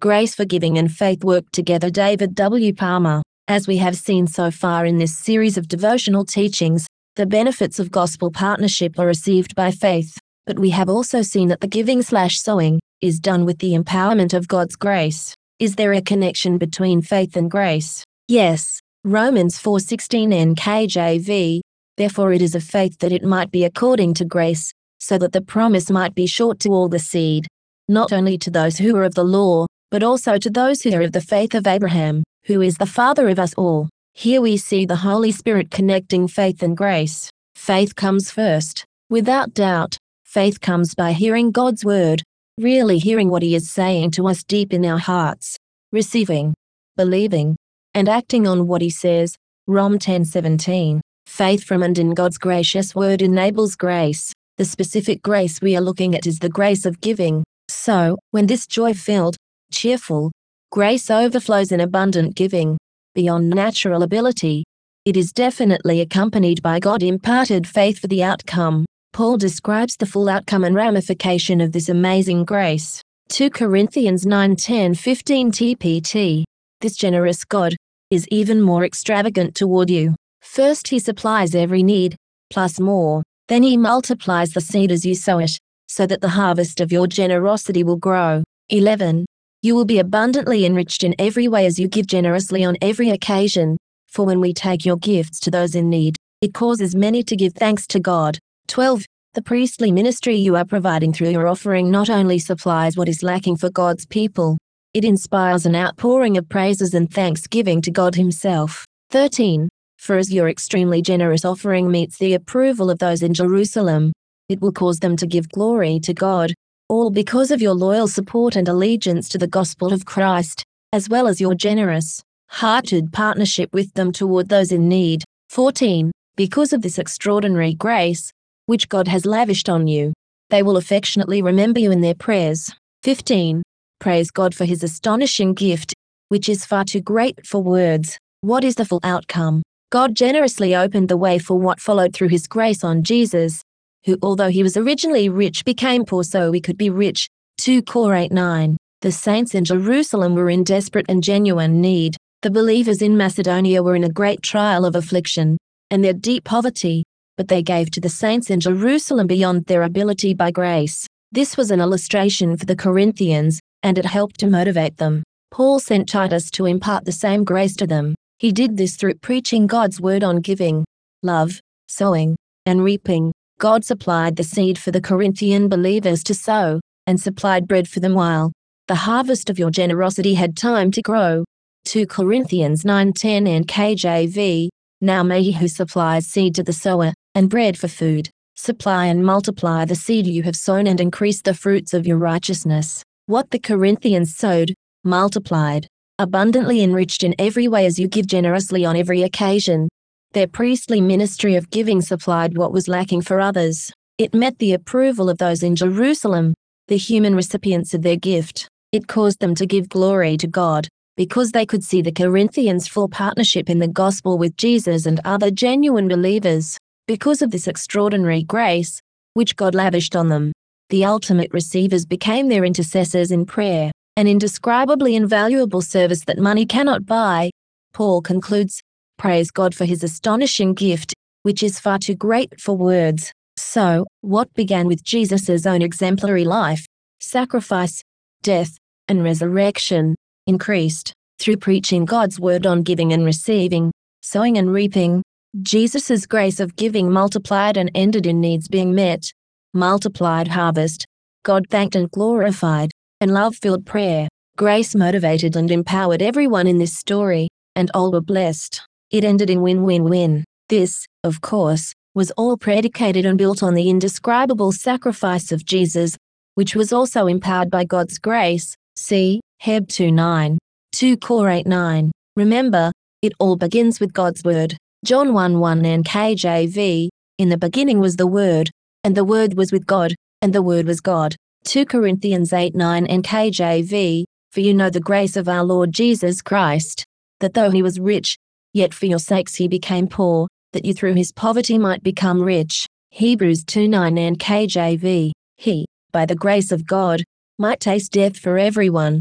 Grace for giving and faith work together. David W. Palmer. As we have seen so far in this series of devotional teachings, the benefits of gospel partnership are received by faith, but we have also seen that the giving slash sowing is done with the empowerment of God's grace. Is there a connection between faith and grace? Yes. Romans 4:16 NKJV. Therefore it is of faith that it might be according to grace, so that the promise might be short to all the seed, not only to those who are of the law, but also to those who are of the faith of Abraham who is the Father of us all. Here we see the Holy Spirit connecting faith and grace. Faith comes first. Without doubt, faith comes by hearing God's word, really hearing what He is saying to us deep in our hearts, receiving, believing, and acting on what He says. Rom 10:17. Faith from and in God's gracious word enables grace. The specific grace we are looking at is the grace of giving. So, when this joy filled, cheerful, Grace overflows in abundant giving, beyond natural ability. It is definitely accompanied by God imparted faith for the outcome. Paul describes the full outcome and ramification of this amazing grace. 2 Corinthians 9 10 15 TPT. This generous God is even more extravagant toward you. First, He supplies every need, plus more. Then He multiplies the seed as you sow it, so that the harvest of your generosity will grow. 11. You will be abundantly enriched in every way as you give generously on every occasion. For when we take your gifts to those in need, it causes many to give thanks to God. 12. The priestly ministry you are providing through your offering not only supplies what is lacking for God's people, it inspires an outpouring of praises and thanksgiving to God Himself. 13. For as your extremely generous offering meets the approval of those in Jerusalem, it will cause them to give glory to God, all because of your loyal support and allegiance to the gospel of Christ, as well as your generous, hearted partnership with them toward those in need. 14. Because of this extraordinary grace, which God has lavished on you, they will affectionately remember you in their prayers. 15. Praise God for his astonishing gift, which is far too great for words. What is the full outcome? God generously opened the way for what followed through his grace on Jesus, who although he was originally rich became poor so we could be rich. 2 Cor 8 9. The saints in Jerusalem were in desperate and genuine need. The believers in Macedonia were in a great trial of affliction and their deep poverty, but they gave to the saints in Jerusalem beyond their ability by grace. This was an illustration for the Corinthians, and it helped to motivate them. Paul sent Titus to impart the same grace to them. He did this through preaching God's word on giving, love, sowing, and reaping. God supplied the seed for the Corinthian believers to sow, and supplied bread for them while the harvest of your generosity had time to grow. 2 Corinthians 9:10 NKJV. Now may he who supplies seed to the sower, and bread for food, supply and multiply the seed you have sown and increase the fruits of your righteousness. What the Corinthians sowed, multiplied, abundantly enriched in every way as you give generously on every occasion, their priestly ministry of giving supplied what was lacking for others. It met the approval of those in Jerusalem, the human recipients of their gift. It caused them to give glory to God, because they could see the Corinthians' full partnership in the gospel with Jesus and other genuine believers. Because of this extraordinary grace, which God lavished on them, the ultimate receivers became their intercessors in prayer, an indescribably invaluable service that money cannot buy. Paul concludes Praise God for his astonishing gift, which is far too great for words. So, what began with Jesus' own exemplary life, sacrifice, death, and resurrection, increased through preaching God's word on giving and receiving, sowing and reaping. Jesus' grace of giving multiplied and ended in needs being met, multiplied harvest, God thanked and glorified, and love filled prayer. Grace motivated and empowered everyone in this story, and all were blessed. It ended in win win win. This, of course, was all predicated and built on the indescribable sacrifice of Jesus, which was also empowered by God's grace. See, Heb 2 9. 2 Cor 8 9. Remember, it all begins with God's Word. John 1 1 NKJV. In the beginning was the Word, and the Word was with God, and the Word was God. 2 Corinthians 8 9 NKJV. For you know the grace of our Lord Jesus Christ, that though he was rich, Yet for your sakes he became poor, that you through his poverty might become rich. Hebrews 2 9 NKJV. He, by the grace of God, might taste death for everyone,